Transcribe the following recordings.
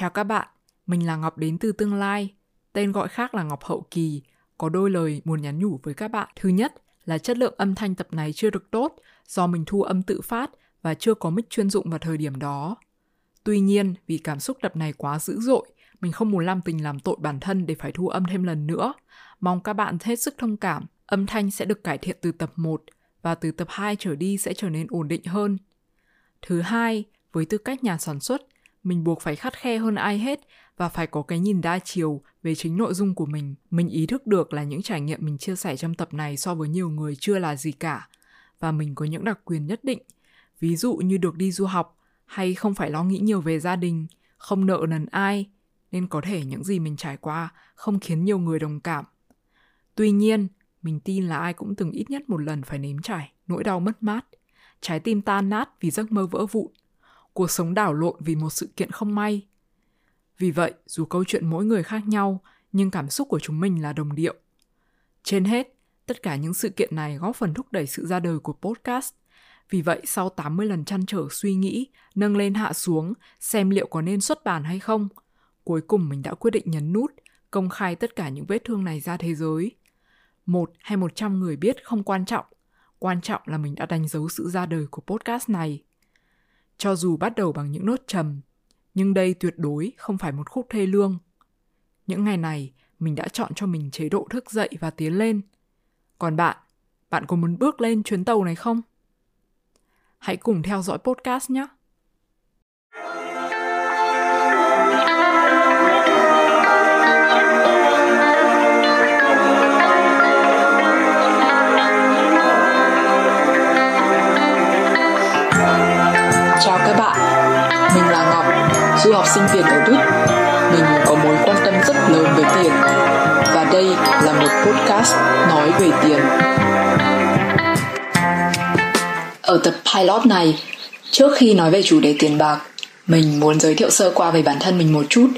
Chào các bạn, mình là Ngọc đến từ tương lai, tên gọi khác là Ngọc Hậu Kỳ, có đôi lời muốn nhắn nhủ với các bạn. Thứ nhất là chất lượng âm thanh tập này chưa được tốt do mình thu âm tự phát và chưa có mic chuyên dụng vào thời điểm đó. Tuy nhiên, vì cảm xúc tập này quá dữ dội, mình không muốn làm tình làm tội bản thân để phải thu âm thêm lần nữa. Mong các bạn hết sức thông cảm, âm thanh sẽ được cải thiện từ tập 1 và từ tập 2 trở đi sẽ trở nên ổn định hơn. Thứ hai, với tư cách nhà sản xuất, mình buộc phải khắt khe hơn ai hết và phải có cái nhìn đa chiều về chính nội dung của mình. Mình ý thức được là những trải nghiệm mình chia sẻ trong tập này so với nhiều người chưa là gì cả và mình có những đặc quyền nhất định, ví dụ như được đi du học hay không phải lo nghĩ nhiều về gia đình, không nợ nần ai, nên có thể những gì mình trải qua không khiến nhiều người đồng cảm. Tuy nhiên, mình tin là ai cũng từng ít nhất một lần phải nếm trải nỗi đau mất mát, trái tim tan nát vì giấc mơ vỡ vụn, cuộc sống đảo lộn vì một sự kiện không may. Vì vậy, dù câu chuyện mỗi người khác nhau, nhưng cảm xúc của chúng mình là đồng điệu. Trên hết, tất cả những sự kiện này góp phần thúc đẩy sự ra đời của podcast. Vì vậy, sau 80 lần chăn trở suy nghĩ, nâng lên hạ xuống, xem liệu có nên xuất bản hay không, cuối cùng mình đã quyết định nhấn nút, công khai tất cả những vết thương này ra thế giới. Một hay một trăm người biết không quan trọng, quan trọng là mình đã đánh dấu sự ra đời của podcast này. Cho dù bắt đầu bằng những nốt trầm, nhưng đây tuyệt đối không phải một khúc thê lương. Những ngày này, mình đã chọn cho mình chế độ thức dậy và tiến lên. Còn bạn, bạn có muốn bước lên chuyến tàu này không? Hãy cùng theo dõi podcast nhé! Mình là Ngọc, du học sinh Việt ở Đức. Mình có mối quan tâm rất lớn với tiền và đây là một podcast nói về tiền. Ở tập pilot này, trước khi nói về chủ đề tiền bạc, mình muốn giới thiệu sơ qua về bản thân mình một chút,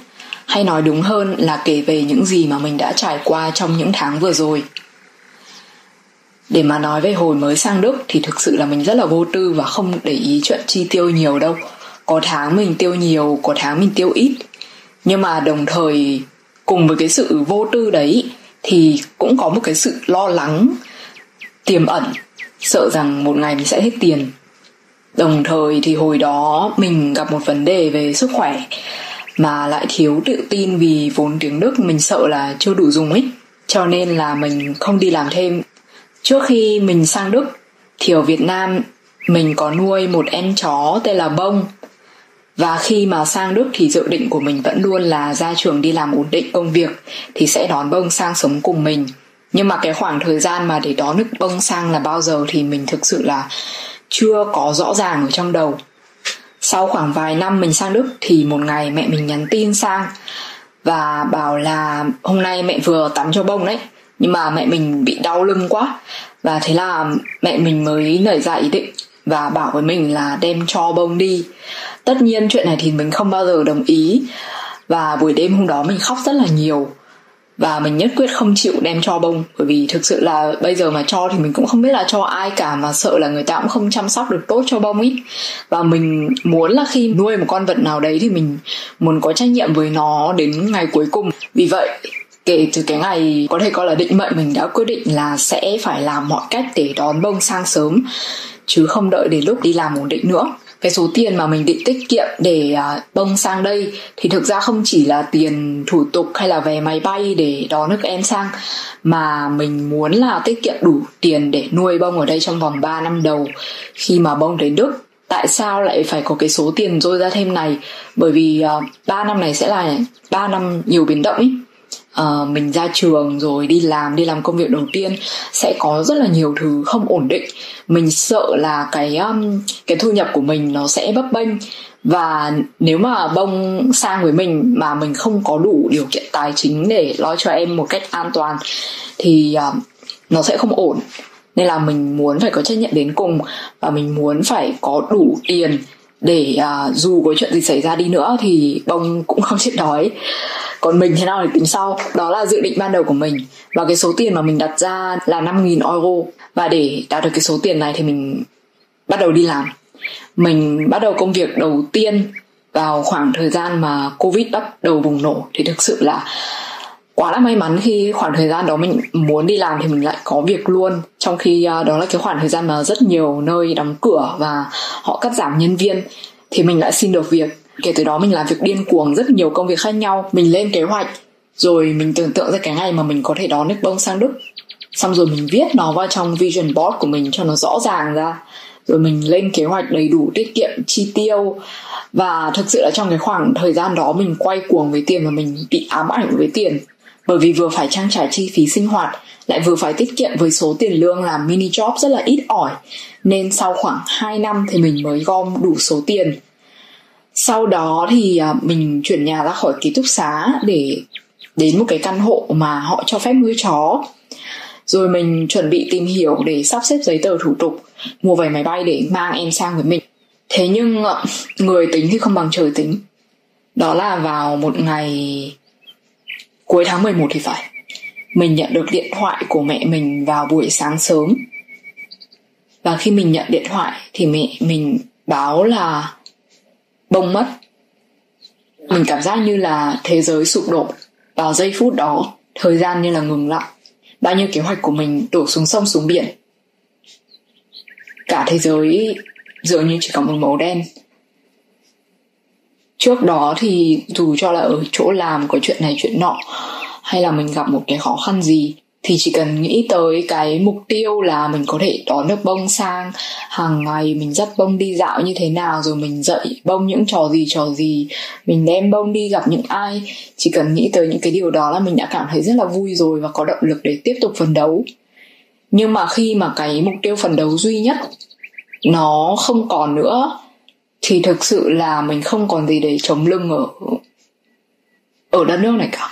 hay nói đúng hơn là kể về những gì mà mình đã trải qua trong những tháng vừa rồi. Để mà nói về hồi mới sang Đức thì thực sự là mình rất là vô tư và không để ý chuyện chi tiêu nhiều đâu. Có tháng mình tiêu nhiều, có tháng mình tiêu ít. Nhưng mà đồng thời cùng với cái sự vô tư đấy thì cũng có một cái sự lo lắng tiềm ẩn sợ rằng một ngày mình sẽ hết tiền. Đồng thời thì hồi đó mình gặp một vấn đề về sức khỏe mà lại thiếu tự tin vì vốn tiếng đức mình sợ là chưa đủ dùng ấy. Cho nên là mình không đi làm thêm. Trước khi mình sang đức thì ở việt nam mình có nuôi một em chó tên là bông và khi mà sang Đức thì dự định của mình vẫn luôn là ra trường đi làm ổn định công việc thì sẽ đón bông sang sống cùng mình. Nhưng mà cái khoảng thời gian mà để đón được bông sang là bao giờ thì mình thực sự là chưa có rõ ràng ở trong đầu. Sau khoảng vài năm mình sang Đức thì một ngày mẹ mình nhắn tin sang và bảo là hôm nay mẹ vừa tắm cho bông đấy, nhưng mà mẹ mình bị đau lưng quá và thế là mẹ mình mới nảy ra ý định và bảo với mình là đem cho bông đi. Tất nhiên chuyện này thì mình không bao giờ đồng ý. Và buổi đêm hôm đó mình khóc rất là nhiều. Và mình nhất quyết không chịu đem cho bông, bởi vì thực sự là bây giờ mà cho thì mình cũng không biết là cho ai cả, mà sợ là người ta cũng không chăm sóc được tốt cho bông ý. Và mình muốn là khi nuôi một con vật nào đấy thì mình muốn có trách nhiệm với nó đến ngày cuối cùng. Vì vậy, kể từ cái ngày có thể coi là định mệnh, mình đã quyết định là sẽ phải làm mọi cách để đón bông sang sớm chứ không đợi đến lúc đi làm ổn định nữa. Cái số tiền mà mình định tiết kiệm để à, bông sang đây thì thực ra không chỉ là tiền thủ tục hay là vé máy bay để đón nước em sang mà mình muốn là tiết kiệm đủ tiền để nuôi bông ở đây trong vòng 3 năm đầu. Khi mà bông đến Đức tại sao lại phải có cái số tiền dôi ra thêm này? Bởi vì à, uh, 3 năm này sẽ là 3 năm nhiều biến động ý uh, mình ra trường rồi đi làm đi làm công việc đầu tiên sẽ có rất là nhiều thứ không ổn định. Mình sợ là cái um, cái thu nhập của mình nó sẽ bấp bênh. Và nếu mà bông sang với mình mà mình không có đủ điều kiện tài chính để lo cho em một cách an toàn thì uh, nó sẽ không ổn. Nên là mình muốn phải có trách nhiệm đến cùng và mình muốn phải có đủ tiền để uh, dù có chuyện gì xảy ra đi nữa thì bông cũng không chết đói. Còn mình thế nào thì tính sau. Đó là dự định ban đầu của mình. Và cái số tiền mà mình đặt ra là 5.000 euro. Và để đạt được cái số tiền này thì mình bắt đầu đi làm. Mình bắt đầu công việc đầu tiên vào khoảng thời gian mà covid bắt đầu bùng nổ. Thì thực sự là quá là may mắn khi khoảng thời gian đó mình muốn đi làm thì mình lại có việc luôn. Trong khi à, đó là cái khoảng thời gian mà rất nhiều nơi đóng cửa và họ cắt giảm nhân viên, thì mình lại xin được việc. Kể từ đó mình làm việc điên cuồng, rất nhiều công việc khác nhau. Mình lên kế hoạch, rồi mình tưởng tượng ra cái ngày mà mình có thể đón nước bông sang đức. Xong rồi mình viết nó vào trong vision board của mình cho nó rõ ràng ra. Rồi mình lên kế hoạch đầy đủ, tiết kiệm, chi tiêu. Và thực sự là trong cái khoảng thời gian đó mình quay cuồng với tiền và mình bị ám ảnh với tiền bởi vì vừa phải trang trải chi phí sinh hoạt, lại vừa phải tiết kiệm với số tiền lương làm mini job rất là ít ỏi. Nên sau khoảng 2 năm thì mình mới gom đủ số tiền. Sau đó thì à, mình chuyển nhà ra khỏi ký túc xá để đến một cái căn hộ mà họ cho phép nuôi chó. Rồi mình chuẩn bị tìm hiểu để sắp xếp giấy tờ thủ tục, mua vé máy bay để mang em sang với mình. Thế nhưng à, người tính thì không bằng trời tính. Đó là vào một ngày cuối tháng 11 thì phải. Mình nhận được điện thoại của mẹ mình vào buổi sáng sớm. Và khi mình nhận điện thoại thì mẹ mình báo là bông mất. Mình cảm giác như là thế giới sụp đổ. Vào giây phút đó, thời gian như là ngừng lại. Bao nhiêu kế hoạch của mình đổ xuống sông, xuống biển. Cả thế giới dường như chỉ có một màu đen trước đó thì dù cho là ở chỗ làm có chuyện này, chuyện nọ, hay là mình gặp một cái khó khăn gì, thì chỉ cần nghĩ tới cái mục tiêu là mình có thể đón được bông sang, hàng ngày mình dắt bông đi dạo như thế nào, rồi mình dạy bông những trò gì trò gì, mình đem bông đi gặp những ai. Chỉ cần nghĩ tới những cái điều đó là mình đã cảm thấy rất là vui rồi và có động lực để tiếp tục phấn đấu. Nhưng mà khi mà cái mục tiêu phấn đấu duy nhất nó không còn nữa thì thực sự là mình không còn gì để chống lưng ở ở đất nước này cả.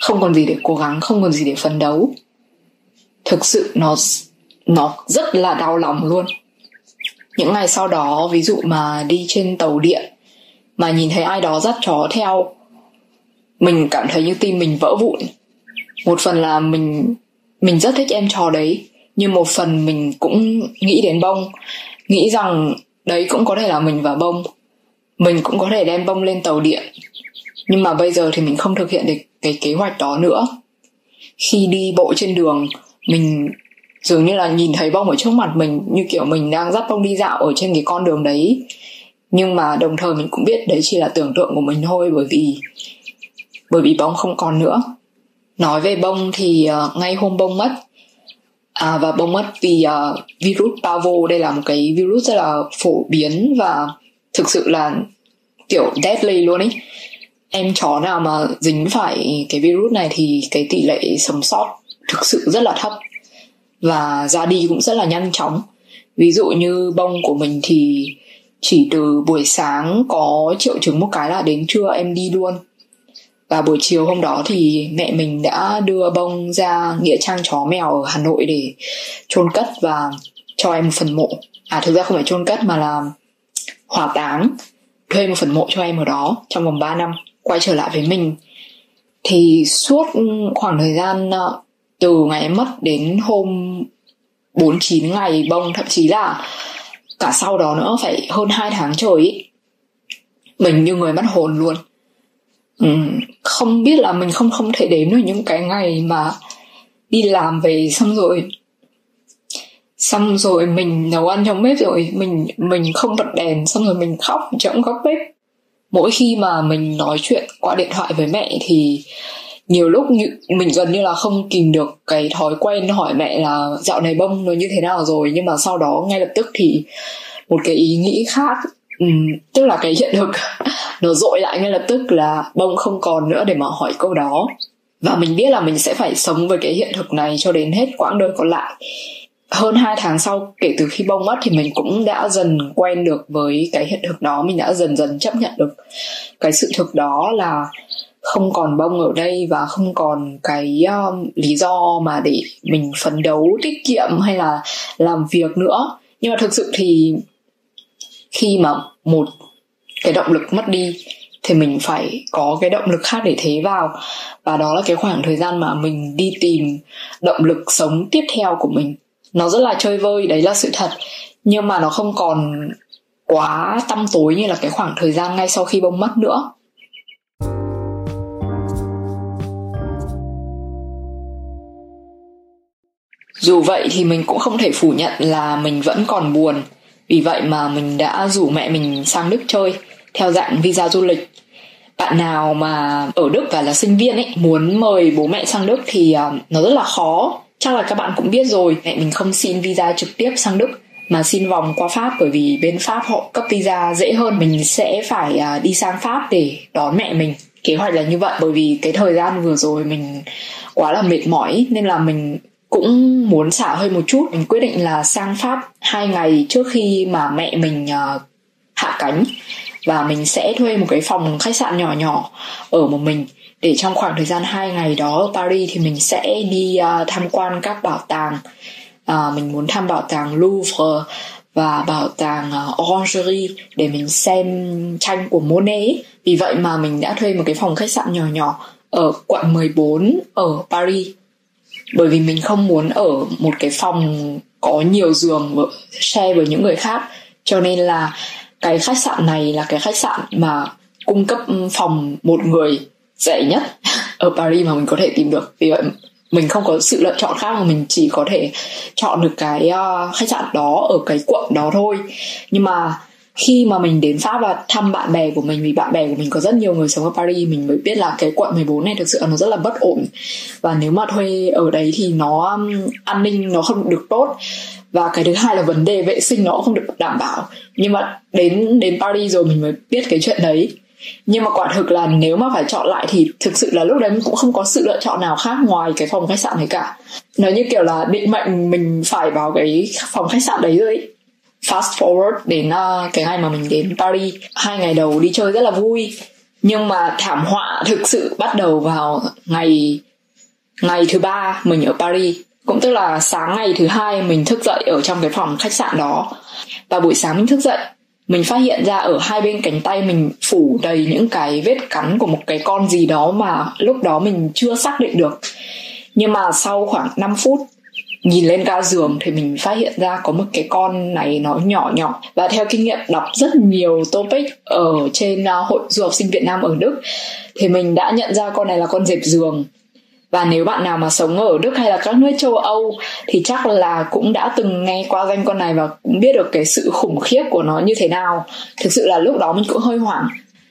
Không còn gì để cố gắng, không còn gì để phấn đấu. Thực sự nó nó rất là đau lòng luôn. Những ngày sau đó, ví dụ mà đi trên tàu điện, mà nhìn thấy ai đó dắt chó theo, mình cảm thấy như tim mình vỡ vụn. Một phần là mình mình rất thích em chó đấy, nhưng một phần mình cũng nghĩ đến bông. Nghĩ rằng đấy cũng có thể là mình và bông. Mình cũng có thể đem bông lên tàu điện. Nhưng mà bây giờ thì mình không thực hiện được cái kế hoạch đó nữa. Khi đi bộ trên đường mình dường như là nhìn thấy bông ở trước mặt mình như kiểu mình đang dắt bông đi dạo ở trên cái con đường đấy. Nhưng mà đồng thời mình cũng biết đấy chỉ là tưởng tượng của mình thôi bởi vì bởi vì bông không còn nữa. Nói về bông thì uh, ngay hôm bông mất à, và bông mất vì uh, virus pavo đây là một cái virus rất là phổ biến và thực sự là kiểu deadly luôn ấy. Em chó nào mà dính phải cái virus này thì cái tỷ lệ sống sót thực sự rất là thấp và ra đi cũng rất là nhanh chóng. Ví dụ như bông của mình thì chỉ từ buổi sáng có triệu chứng một cái là đến trưa em đi luôn và buổi chiều hôm đó thì mẹ mình đã đưa bông ra nghĩa trang chó mèo ở hà nội để chôn cất và cho em một phần mộ à thực ra không phải chôn cất mà là hỏa táng, thuê một phần mộ cho em ở đó trong vòng 3 năm quay trở lại với mình thì suốt khoảng thời gian ờ, từ ngày em mất đến hôm 49 ngày bông, thậm chí là cả sau đó nữa, phải hơn 2 tháng trời ý. mình như người mất hồn luôn Ừ, không biết là mình không không thể đếm được những cái ngày mà đi làm về xong rồi. Xong rồi mình nấu ăn trong bếp rồi mình mình không bật đèn xong rồi mình khóc trong góc bếp. Mỗi khi mà mình nói chuyện qua điện thoại với mẹ thì nhiều lúc như, mình gần như là không kìm được cái thói quen hỏi mẹ là dạo này bông nó như thế nào rồi? Nhưng mà sau đó ngay lập tức thì một cái ý nghĩ khác um, tức là cái hiện thực nó dội lại ngay lập tức là bông không còn nữa để mà hỏi câu đó. Và mình biết là mình sẽ phải sống với cái hiện thực này cho đến hết quãng đời còn lại. Hơn 2 tháng sau kể từ khi bông mất thì mình cũng đã dần quen được với cái hiện thực đó. Mình đã dần dần chấp nhận được cái sự thực đó là không còn bông ở đây và không còn cái um, lý do mà để mình phấn đấu tiết kiệm hay là làm việc nữa. Nhưng mà thực sự thì khi mà một cái động lực mất đi, thì mình phải có cái động lực khác để thế vào. Và đó là cái khoảng thời gian mà mình đi tìm động lực sống tiếp theo của mình. Nó rất là chơi vơi, đấy là sự thật. Nhưng mà nó không còn quá tăm tối như là cái khoảng thời gian ngay sau khi bông mất nữa. Dù vậy thì mình cũng không thể phủ nhận là mình vẫn còn buồn vì vậy mà mình đã rủ mẹ mình sang đức chơi, theo dạng visa du lịch. Bạn nào mà ở đức và là sinh viên ấy, muốn mời bố mẹ sang đức thì à, nó rất là khó. Chắc là các bạn cũng biết rồi, mẹ mình không xin visa trực tiếp sang đức, mà xin vòng qua pháp bởi vì bên pháp họ cấp visa dễ hơn. Mình sẽ phải à, đi sang pháp để đón mẹ mình. Kế hoạch là như vậy, bởi vì cái thời gian vừa rồi mình quá là mệt mỏi, nên là mình cũng muốn xả hơi một chút. Mình quyết định là sang pháp hai ngày trước khi mà mẹ mình uh, hạ cánh. Và mình sẽ thuê một cái phòng khách sạn nhỏ nhỏ ở một mình. Để trong khoảng thời gian hai ngày đó ở Paris thì mình sẽ đi uh, tham quan các bảo tàng. Uh, mình muốn thăm bảo tàng Louvre và bảo tàng uh, Orangerie để mình xem tranh của Monet. Vì vậy mà mình đã thuê một cái phòng khách sạn nhỏ nhỏ ở quận 14 ở Paris bởi vì mình không muốn ở một cái phòng có nhiều giường share với những người khác. Cho nên là cái khách sạn này là cái khách sạn mà cung cấp phòng một người rẻ nhất ở Paris mà mình có thể tìm được. Vì vậy mình không có sự lựa chọn khác mà mình chỉ có thể chọn được cái uh, khách sạn đó ở cái quận đó thôi. Nhưng mà khi mà mình đến Pháp và thăm bạn bè của mình vì bạn bè của mình có rất nhiều người sống ở Paris mình mới biết là cái quận 14 này thực sự nó rất là bất ổn. Và nếu mà thuê ở đấy thì nó um, an ninh nó không được tốt. Và cái thứ hai là vấn đề vệ sinh nó cũng không được đảm bảo. Nhưng mà đến đến Paris rồi mình mới biết cái chuyện đấy. Nhưng mà quả thực là nếu mà phải chọn lại thì thực sự là lúc đấy mình cũng không có sự lựa chọn nào khác ngoài cái phòng khách sạn này cả. Nó như kiểu là định mệnh mình phải vào cái phòng khách sạn đấy rồi ấy fast forward đến uh, cái ngày mà mình đến Paris. Hai ngày đầu đi chơi rất là vui. Nhưng mà thảm họa thực sự bắt đầu vào ngày ngày thứ ba mình ở Paris. Cũng tức là sáng ngày thứ hai mình thức dậy ở trong cái phòng khách sạn đó. Và buổi sáng mình thức dậy mình phát hiện ra ở hai bên cánh tay mình phủ đầy những cái vết cắn của một cái con gì đó mà lúc đó mình chưa xác định được. Nhưng mà sau khoảng 5 phút nhìn lên ga giường thì mình phát hiện ra có một cái con này nó nhỏ nhỏ. Và theo kinh nghiệm đọc rất nhiều topic ở trên à, hội du học sinh Việt Nam ở Đức, thì mình đã nhận ra con này là con dẹp giường. Và nếu bạn nào mà sống ở Đức hay là các nước châu Âu thì chắc là cũng đã từng nghe qua danh con này và cũng biết được cái sự khủng khiếp của nó như thế nào. Thực sự là lúc đó mình cũng hơi hoảng.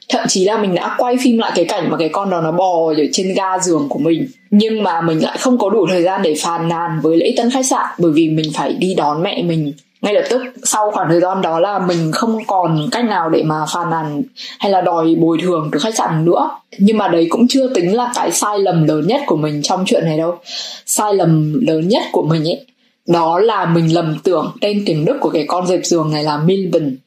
Thậm chí là mình đã quay phim lại cái cảnh mà cái con đó nó bò ở trên ga giường của mình nhưng mà mình lại không có đủ thời gian để phàn nàn với lễ tân khách sạn, bởi vì mình phải đi đón mẹ mình. Ngay lập tức, sau khoảng thời gian đó là mình không còn cách nào để mà phàn nàn hay là đòi bồi thường từ khách sạn nữa. Nhưng mà đấy cũng chưa tính là cái sai lầm lớn nhất của mình trong chuyện này đâu. Sai lầm lớn nhất của mình ấy, đó là mình lầm tưởng tên tiếng đức của cái con dẹp giường này là Milben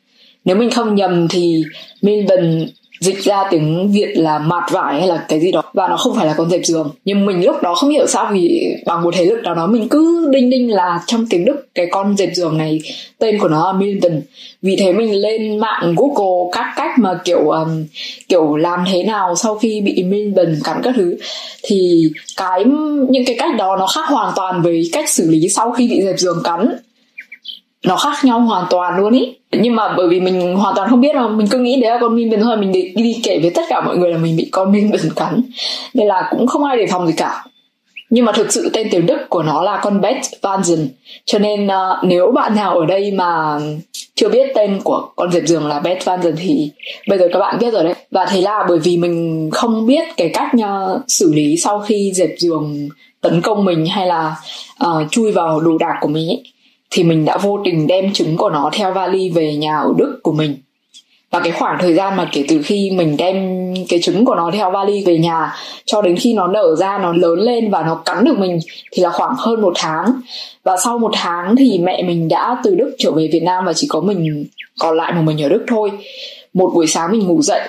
nếu mình không nhầm thì Milben dịch ra tiếng Việt là mạt vải hay là cái gì đó. Và nó không phải là con dẹp giường. Nhưng mình lúc đó không hiểu sao vì bằng một thế lực nào đó mình cứ đinh đinh là trong tiếng Đức cái con dẹp giường này tên của nó là Milton. Vì thế mình lên mạng Google các cách mà kiểu um, kiểu làm thế nào sau khi bị Milton cắn các thứ. Thì cái những cái cách đó nó khác hoàn toàn với cách xử lý sau khi bị dẹp giường cắn nó khác nhau hoàn toàn luôn ý. Nhưng mà bởi vì mình hoàn toàn không biết đâu mình cứ nghĩ đấy là con minh bình thôi mình đi, đi kể với tất cả mọi người là mình bị con minh bình cắn. Nên là cũng không ai đề phòng gì cả. Nhưng mà thực sự tên tiếng Đức của nó là con Bet Vanzen cho nên uh, nếu bạn nào ở đây mà chưa biết tên của con dẹp giường là Bet Vanzen thì bây giờ các bạn biết rồi đấy. Và thế là bởi vì mình không biết cái cách uh, xử lý sau khi dẹp giường tấn công mình hay là uh, chui vào đồ đạc của mình ấy thì mình đã vô tình đem trứng của nó theo vali về nhà ở Đức của mình. Và cái khoảng thời gian mà kể từ khi mình đem cái trứng của nó theo vali về nhà cho đến khi nó nở ra, nó lớn lên và nó cắn được mình thì là khoảng hơn một tháng. Và sau một tháng thì mẹ mình đã từ Đức trở về Việt Nam và chỉ có mình còn lại một mình ở Đức thôi. Một buổi sáng mình ngủ dậy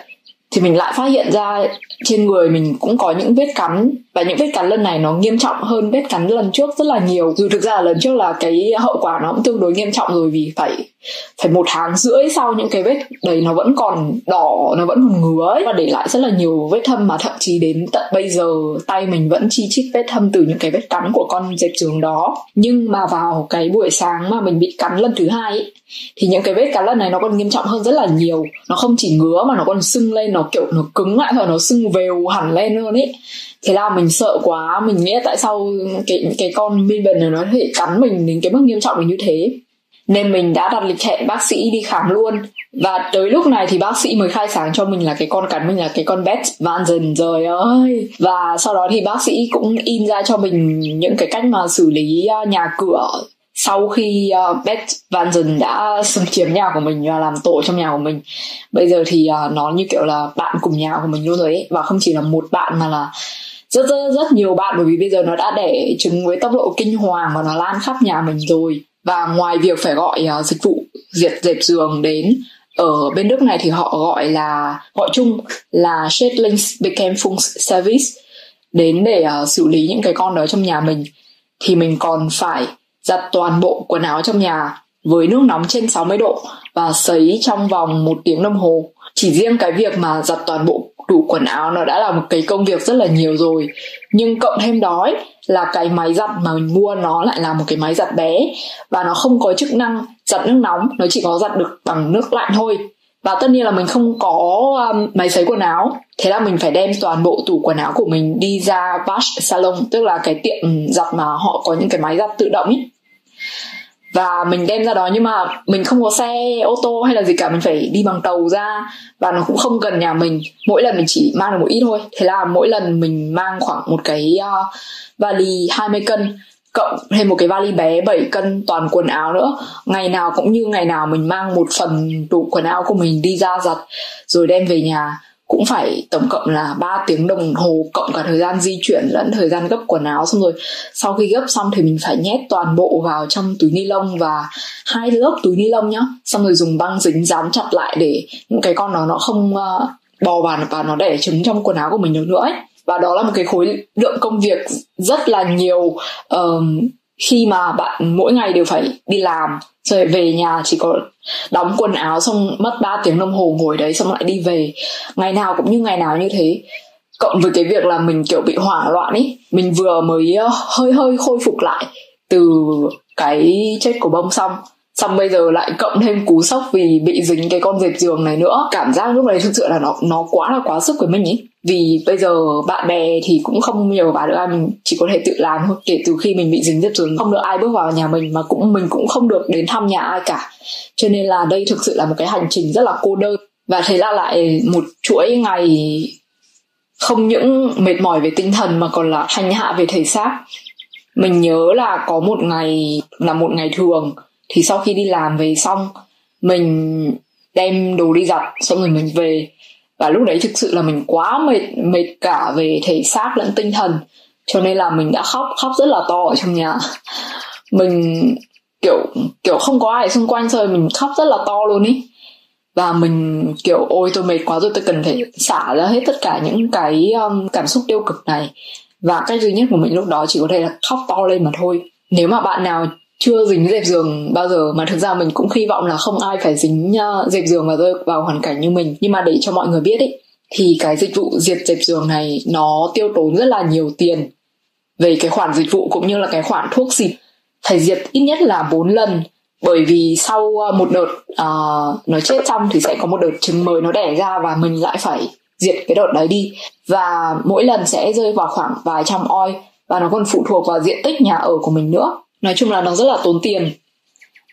thì mình lại phát hiện ra trên người mình cũng có những vết cắn. Và những vết cắn lần này nó nghiêm trọng hơn vết cắn lần trước rất là nhiều. Dù thực ra là lần trước là cái hậu quả nó cũng tương đối nghiêm trọng rồi vì phải phải một tháng rưỡi sau những cái vết đấy nó vẫn còn đỏ nó vẫn còn ngứa ấy, và để lại rất là nhiều vết thâm mà thậm chí đến tận bây giờ tay mình vẫn chi chít vết thâm từ những cái vết cắn của con dẹp giường đó. Nhưng mà vào cái buổi sáng mà mình bị cắn lần thứ hai ấy, thì những cái vết cắn lần này nó còn nghiêm trọng hơn rất là nhiều. Nó không chỉ ngứa mà nó còn sưng lên nó kiểu nó cứng lại rồi nó sưng vèo hẳn lên luôn ấy thế là mình sợ quá, mình nghĩ tại sao cái cái con min này nó thể cắn mình đến cái mức nghiêm trọng như thế. Nên mình đã đặt lịch hẹn bác sĩ đi khám luôn. Và tới lúc này thì bác sĩ mới khai sáng cho mình là cái con cắn mình là cái con bet van dần. Rồi ơi! Và sau đó thì bác sĩ cũng in ra cho mình những cái cách mà xử lý à, nhà cửa sau khi uh, Beth Van Dần đã xâm chiếm nhà của mình và làm tổ trong nhà của mình bây giờ thì uh, nó như kiểu là bạn cùng nhà của mình luôn rồi ấy. Và không chỉ là một bạn mà là rất rất rất nhiều bạn bởi vì bây giờ nó đã đẻ trứng với tốc độ kinh hoàng và nó lan khắp nhà mình rồi. Và ngoài việc phải gọi uh, dịch vụ diệt dẹp giường đến ở bên Đức này thì họ gọi là gọi chung là Schädlingsbekämpfungs Service đến để uh, xử lý những cái con đó trong nhà mình. Thì mình còn phải giặt toàn bộ quần áo trong nhà với nước nóng trên 60 độ và sấy trong vòng một tiếng đồng hồ. Chỉ riêng cái việc mà giặt toàn bộ đủ quần áo nó đã là một cái công việc rất là nhiều rồi. Nhưng cộng thêm đó ấy, là cái máy giặt mà mình mua nó lại là một cái máy giặt bé và nó không có chức năng giặt nước nóng, nó chỉ có giặt được bằng nước lạnh thôi. Và tất nhiên là mình không có um, máy sấy quần áo. Thế là mình phải đem toàn bộ tủ quần áo của mình đi ra Wash Salon Tức là cái tiệm giặt mà họ có những cái máy giặt tự động ý. Và mình đem ra đó nhưng mà mình không có xe ô tô hay là gì cả mình phải đi bằng tàu ra. Và nó cũng không gần nhà mình. Mỗi lần mình chỉ mang được một ít thôi. Thế là mỗi lần mình mang khoảng một cái uh, vali 20 cân cộng thêm một cái vali bé 7 cân toàn quần áo nữa. Ngày nào cũng như ngày nào mình mang một phần tủ quần áo của mình đi ra giặt rồi đem về nhà. Cũng phải tổng cộng là 3 tiếng đồng hồ cộng cả thời gian di chuyển lẫn thời gian gấp quần áo. Xong rồi sau khi gấp xong thì mình phải nhét toàn bộ vào trong túi ni lông và hai lớp túi ni lông nhá. Xong rồi dùng băng dính dán chặt lại để những cái con nó nó không uh, bò vào và nó đẻ trứng trong quần áo của mình được nữa ấy và đó là một cái khối lượng công việc rất là nhiều um, khi mà bạn mỗi ngày đều phải đi làm. Rồi về nhà chỉ có đóng quần áo xong mất 3 tiếng đồng hồ ngồi đấy xong lại đi về. Ngày nào cũng như ngày nào như thế. Cộng với cái việc là mình kiểu bị hoảng loạn ấy mình vừa mới hơi hơi khôi phục lại từ cái chết của bông xong. Xong bây giờ lại cộng thêm cú sốc vì bị dính cái con dẹp giường này nữa. Cảm giác lúc này thực sự là nó nó quá là quá sức với mình ấy vì bây giờ bạn bè thì cũng không nhờ vào được ai mình chỉ có thể tự làm thôi. Kể từ khi mình bị dính dẹp rồi, không được ai bước vào nhà mình mà cũng, mình cũng không được đến thăm nhà ai cả. Cho nên là đây thực sự là một cái hành trình rất là cô đơn. Và thế là lại một chuỗi ngày không những mệt mỏi về tinh thần mà còn là hành hạ về thể xác. Mình nhớ là có một ngày, là một ngày thường, thì sau khi đi làm về xong, mình đem đồ đi giặt, xong rồi mình về và lúc đấy thực sự là mình quá mệt mệt cả về thể xác lẫn tinh thần. Cho nên là mình đã khóc khóc rất là to ở trong nhà. Mình kiểu kiểu không có ai xung quanh rồi mình khóc rất là to luôn ý. Và mình kiểu ôi tôi mệt quá rồi tôi cần phải xả ra hết tất cả những cái um, cảm xúc tiêu cực này. Và cách duy nhất của mình lúc đó chỉ có thể là khóc to lên mà thôi. Nếu mà bạn nào chưa dính dẹp giường bao giờ mà thực ra mình cũng hy vọng là không ai phải dính uh, dẹp giường và rơi vào hoàn cảnh như mình. Nhưng mà để cho mọi người biết ý, thì cái dịch vụ diệt dẹp giường này nó tiêu tốn rất là nhiều tiền. Về cái khoản dịch vụ cũng như là cái khoản thuốc xịt phải diệt ít nhất là 4 lần. Bởi vì sau à, một đợt uh, nó chết xong thì sẽ có một đợt trứng mới nó đẻ ra và mình lại phải diệt cái đợt đấy đi. Và mỗi lần sẽ rơi vào khoảng vài trăm oi và nó còn phụ thuộc vào diện tích nhà ở của mình nữa nói chung là nó rất là tốn tiền.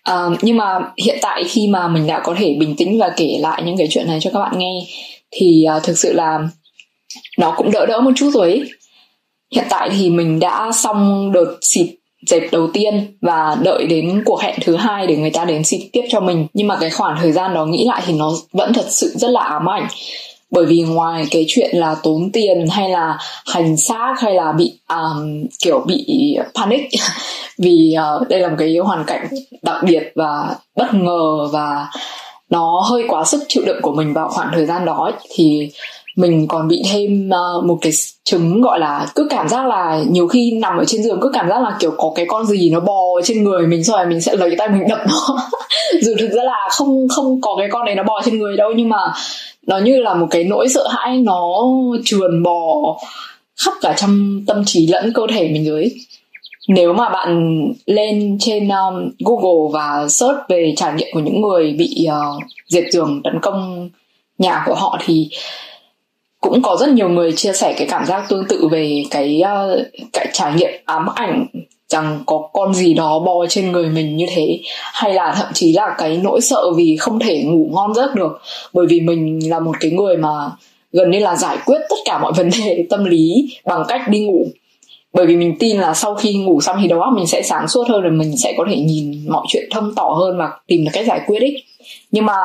À, nhưng mà hiện tại khi mà mình đã có thể bình tĩnh và kể lại những cái chuyện này cho các bạn nghe thì à, thực sự là nó cũng đỡ đỡ một chút rồi ấy. hiện tại thì mình đã xong đợt xịt dẹp đầu tiên và đợi đến cuộc hẹn thứ hai để người ta đến xịt tiếp cho mình. Nhưng mà cái khoảng thời gian đó nghĩ lại thì nó vẫn thật sự rất là ám ảnh bởi vì ngoài cái chuyện là tốn tiền hay là hành xác hay là bị um, kiểu bị panic vì uh, đây là một cái hoàn cảnh đặc biệt và bất ngờ và nó hơi quá sức chịu đựng của mình vào khoảng thời gian đó thì mình còn bị thêm uh, một cái chứng gọi là cứ cảm giác là nhiều khi nằm ở trên giường cứ cảm giác là kiểu có cái con gì nó bò trên người mình rồi mình sẽ lấy tay mình đập nó. Dù thực ra là không không có cái con này nó bò trên người đâu nhưng mà nó như là một cái nỗi sợ hãi nó trườn bò khắp cả trong tâm trí lẫn cơ thể mình rồi nếu mà bạn lên trên um, Google và search về trải nghiệm của những người bị uh, diệt giường tấn công nhà của họ thì cũng có rất nhiều người chia sẻ cái cảm giác tương tự về cái uh, cái trải nghiệm ám ảnh rằng có con gì đó bò trên người mình như thế. Hay là thậm chí là cái nỗi sợ vì không thể ngủ ngon giấc được. Bởi vì mình là một cái người mà gần như là giải quyết tất cả mọi vấn đề tâm lý bằng cách đi ngủ bởi vì mình tin là sau khi ngủ xong thì đầu óc mình sẽ sáng suốt hơn rồi mình sẽ có thể nhìn mọi chuyện thông tỏ hơn và tìm được cách giải quyết ấy. Nhưng mà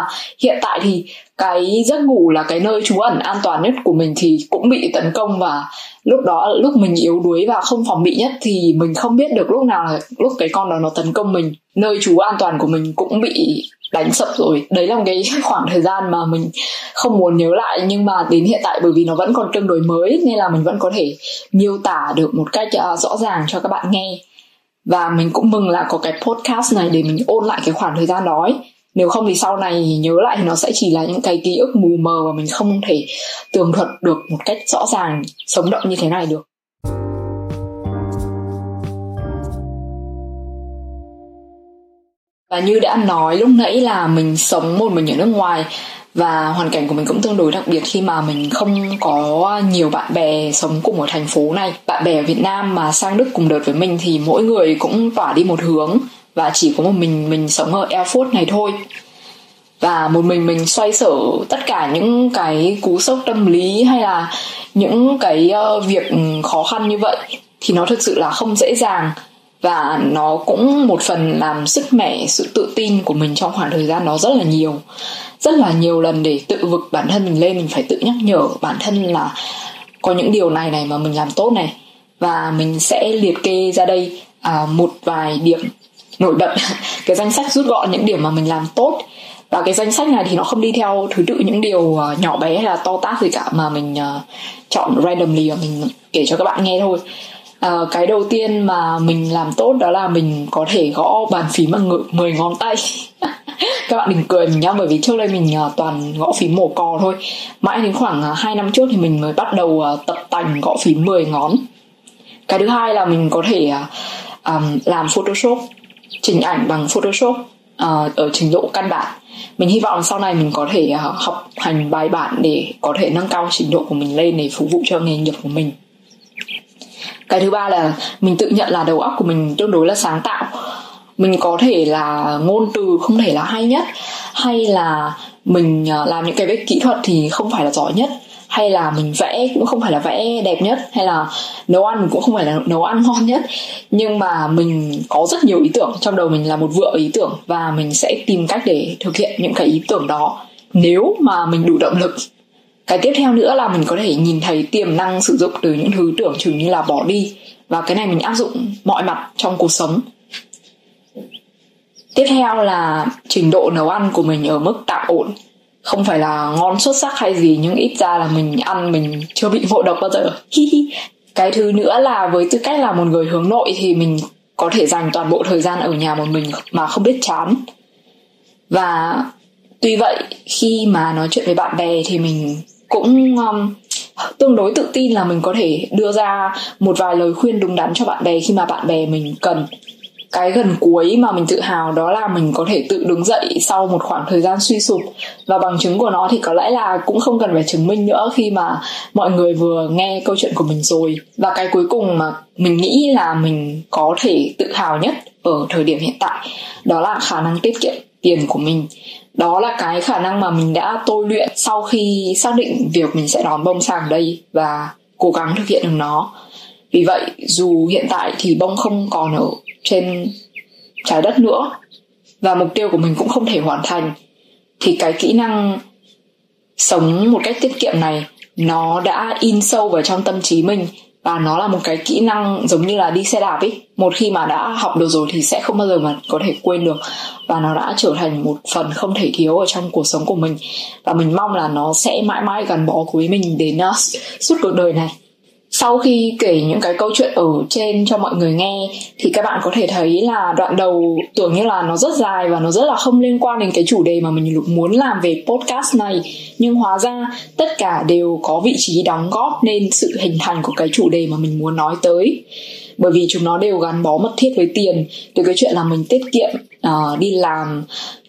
hiện tại thì cái giấc ngủ là cái nơi trú ẩn an toàn nhất của mình thì cũng bị tấn công và lúc đó, lúc mình yếu đuối và không phòng bị nhất thì mình không biết được lúc nào là lúc cái con đó nó tấn công mình. Nơi trú an toàn của mình cũng bị đánh sập rồi. Đấy là một cái khoảng thời gian mà mình không muốn nhớ lại nhưng mà đến hiện tại bởi vì nó vẫn còn tương đối mới nên là mình vẫn có thể miêu tả được một cách uh, rõ ràng cho các bạn nghe. Và mình cũng mừng là có cái podcast này để mình ôn lại cái khoảng thời gian đó ấy. Nếu không thì sau này nhớ lại thì nó sẽ chỉ là những cái ký ức mù mờ và mình không thể tường thuật được một cách rõ ràng sống động như thế này được. Và như đã nói lúc nãy là mình sống một mình ở nước ngoài và hoàn cảnh của mình cũng tương đối đặc biệt khi mà mình không có nhiều bạn bè sống cùng ở thành phố này. Bạn bè ở Việt Nam mà sang Đức cùng đợt với mình thì mỗi người cũng tỏa đi một hướng và chỉ có một mình mình sống ở Erfurt này thôi. Và một mình mình xoay sở tất cả những cái cú sốc tâm lý hay là những cái ờ, việc khó khăn như vậy thì nó thực sự là không dễ dàng và nó cũng một phần làm sức mẻ sự tự tin của mình trong khoảng thời gian đó rất là nhiều. Rất là nhiều lần để tự vực bản thân mình lên mình phải tự nhắc nhở bản thân là có những điều này này mà mình làm tốt này. Và mình sẽ liệt kê ra đây à, một vài điểm nổi bật cái danh sách rút gọn những điểm mà mình làm tốt. Và cái danh sách này thì nó không đi theo thứ tự những điều à, nhỏ bé hay là to tát gì cả mà mình uh, chọn randomly và mình kể cho các bạn nghe thôi à, cái đầu tiên mà mình làm tốt đó là mình có thể gõ bàn phím bằng 10 ngón tay. Các bạn đừng cười mình nhá bởi vì trước đây mình ờ, toàn gõ phím mổ cò thôi. Mãi đến khoảng ờ, 2 năm trước thì mình mới bắt đầu tập tành gõ phím 10 ngón. Cái thứ hai là mình có thể um, làm photoshop chỉnh ảnh bằng photoshop uh, ở trình độ căn bản. Mình hy vọng sau này mình có thể uh, học hành bài bản để có thể nâng cao trình độ của mình lên để phục vụ cho nghề nghiệp của mình cái thứ ba là mình tự nhận là đầu óc của mình tương đối là sáng tạo. Mình có thể là ngôn từ không thể là hay nhất, hay là mình ờ, làm những cái về kỹ thuật thì không phải là giỏi nhất, hay là mình vẽ cũng không phải là vẽ đẹp nhất, hay là nấu ăn cũng không phải là nấu ăn ngon nhất. Nhưng mà mình có rất nhiều ý tưởng, trong đầu mình là một vựa ý tưởng và mình sẽ tìm cách để thực hiện những cái ý tưởng đó. Nếu mà mình đủ động lực cái tiếp theo nữa là mình có thể nhìn thấy tiềm năng sử dụng từ những thứ tưởng chừng như là bỏ đi. Và cái này mình áp dụng mọi mặt trong cuộc sống. Tiếp theo là trình độ nấu ăn của mình ở mức tạm ổn. Không phải là ngon xuất sắc hay gì, nhưng ít ra là mình ăn mình chưa bị ngộ độc bao giờ. Cái thứ nữa là với tư cách là một người hướng nội thì mình có thể dành toàn bộ thời gian ở nhà một mình mà không biết chán. Và tuy vậy, khi mà nói chuyện với bạn bè thì mình cũng um, tương đối tự tin là mình có thể đưa ra một vài lời khuyên đúng đắn cho bạn bè khi mà bạn bè mình cần. Cái gần cuối mà mình tự hào đó là mình có thể tự đứng dậy sau một khoảng thời gian suy sụp. Và bằng chứng của nó thì có lẽ là cũng không cần phải chứng minh nữa khi mà mọi người vừa nghe câu chuyện của mình rồi. Và cái cuối cùng mà mình nghĩ là mình có thể tự hào nhất ở thời điểm hiện tại đó là khả năng tiết kiệm tiền của mình. Đó là cái khả năng mà mình đã tôi luyện sau khi xác định việc mình sẽ đón bông sang đây và cố gắng thực hiện được nó. Vì vậy, dù hiện tại thì bông không còn ở trên trái đất nữa và mục tiêu của mình cũng không thể hoàn thành, thì cái kỹ năng sống một cách tiết kiệm này nó đã in sâu vào trong tâm trí mình và nó là một cái kỹ năng giống như là đi xe đạp ấy một khi mà đã học được rồi thì sẽ không bao giờ mà có thể quên được. Và nó đã trở thành một phần không thể thiếu ở trong cuộc sống của mình. Và mình mong là nó sẽ mãi mãi gắn bó với mình đến uh, suốt cuộc đời này sau khi kể những cái câu chuyện ở trên cho mọi người nghe thì các bạn có thể thấy là đoạn đầu tưởng như là nó rất dài và nó rất là không liên quan đến cái chủ đề mà mình muốn làm về podcast này. Nhưng hóa ra tất cả đều có vị trí đóng góp nên sự hình thành của cái chủ đề mà mình muốn nói tới. Bởi vì chúng nó đều gắn bó mật thiết với tiền từ cái chuyện là mình tiết kiệm uh, đi làm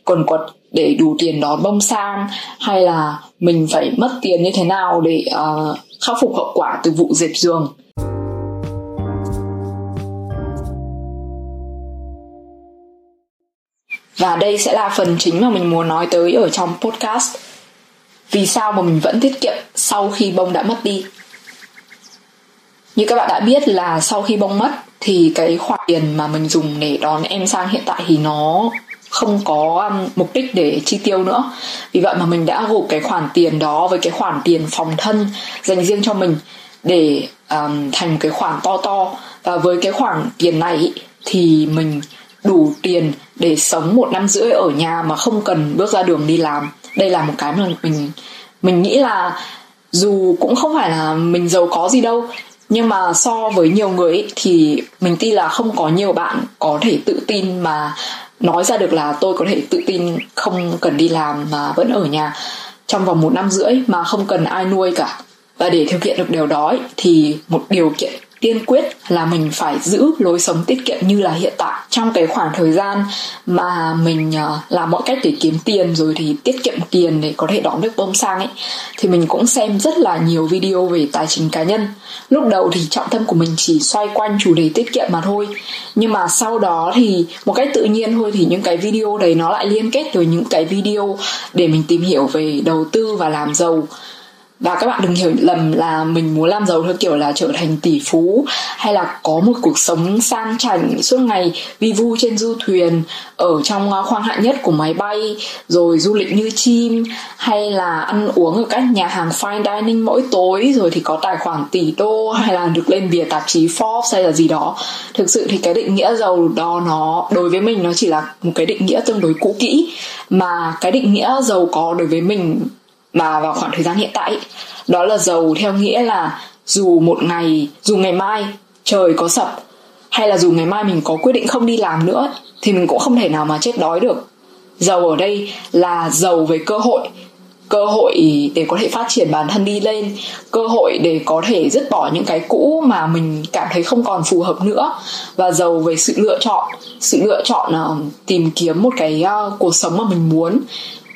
quần quật để đủ tiền đón bông sang hay là mình phải mất tiền như thế nào để uh, khắc phục hậu quả từ vụ dẹp giường. Và đây sẽ là phần chính mà mình muốn nói tới ở trong podcast. Vì sao mà mình vẫn tiết kiệm sau khi bông đã mất đi? Như các bạn đã biết là sau khi bông mất thì cái khoản tiền mà mình dùng để đón em sang hiện tại thì nó không có um, mục đích để chi tiêu nữa. Vì vậy mà mình đã gộp cái khoản tiền đó với cái khoản tiền phòng thân dành riêng cho mình để um, thành một cái khoản to to. Và với cái khoản tiền này thì mình đủ tiền để sống một năm rưỡi ở nhà mà không cần bước ra đường đi làm. Đây là một cái mà mình mình nghĩ là dù cũng không phải là mình giàu có gì đâu nhưng mà so với nhiều người ấy, thì mình tin là không có nhiều bạn có thể tự tin mà nói ra được là tôi có thể tự tin không cần đi làm mà vẫn ở nhà. Trong vòng một năm rưỡi mà không cần ai nuôi cả. Và để thực hiện được điều đó thì một điều kiện tiên quyết là mình phải giữ lối sống tiết kiệm như là hiện tại. Trong cái khoảng thời gian mà mình uh, làm mọi cách để kiếm tiền rồi thì tiết kiệm tiền để có thể đón được bông sang ấy thì mình cũng xem rất là nhiều video về tài chính cá nhân. Lúc đầu thì trọng tâm của mình chỉ xoay quanh chủ đề tiết kiệm mà thôi. Nhưng mà sau đó thì một cách tự nhiên thôi thì những cái video đấy nó lại liên kết với những cái video để mình tìm hiểu về đầu tư và làm giàu và các bạn đừng hiểu lầm là mình muốn làm giàu theo kiểu là trở thành tỷ phú, hay là có một cuộc sống sang chảnh suốt ngày vi vu trên du thuyền, ở trong à, khoang hạng nhất của máy bay, rồi du lịch như chim, hay là ăn uống ở các nhà hàng fine dining mỗi tối, rồi thì có tài khoản tỷ đô, hay là được lên bìa tạp chí Forbes hay là gì đó. Thực sự thì cái định nghĩa giàu đó nó, đối với mình nó chỉ là một cái định nghĩa tương đối cũ kỹ, mà cái định nghĩa giàu có đối với mình mà vào khoảng thời gian hiện tại đó là giàu theo nghĩa là dù một ngày dù ngày mai trời có sập hay là dù ngày mai mình có quyết định không đi làm nữa thì mình cũng không thể nào mà chết đói được. Giàu ở đây là giàu về cơ hội cơ hội để có thể phát triển bản thân đi lên cơ hội để có thể dứt bỏ những cái cũ mà mình cảm thấy không còn phù hợp nữa và giàu về sự lựa chọn sự lựa chọn uh, tìm kiếm một cái uh, cuộc sống mà mình muốn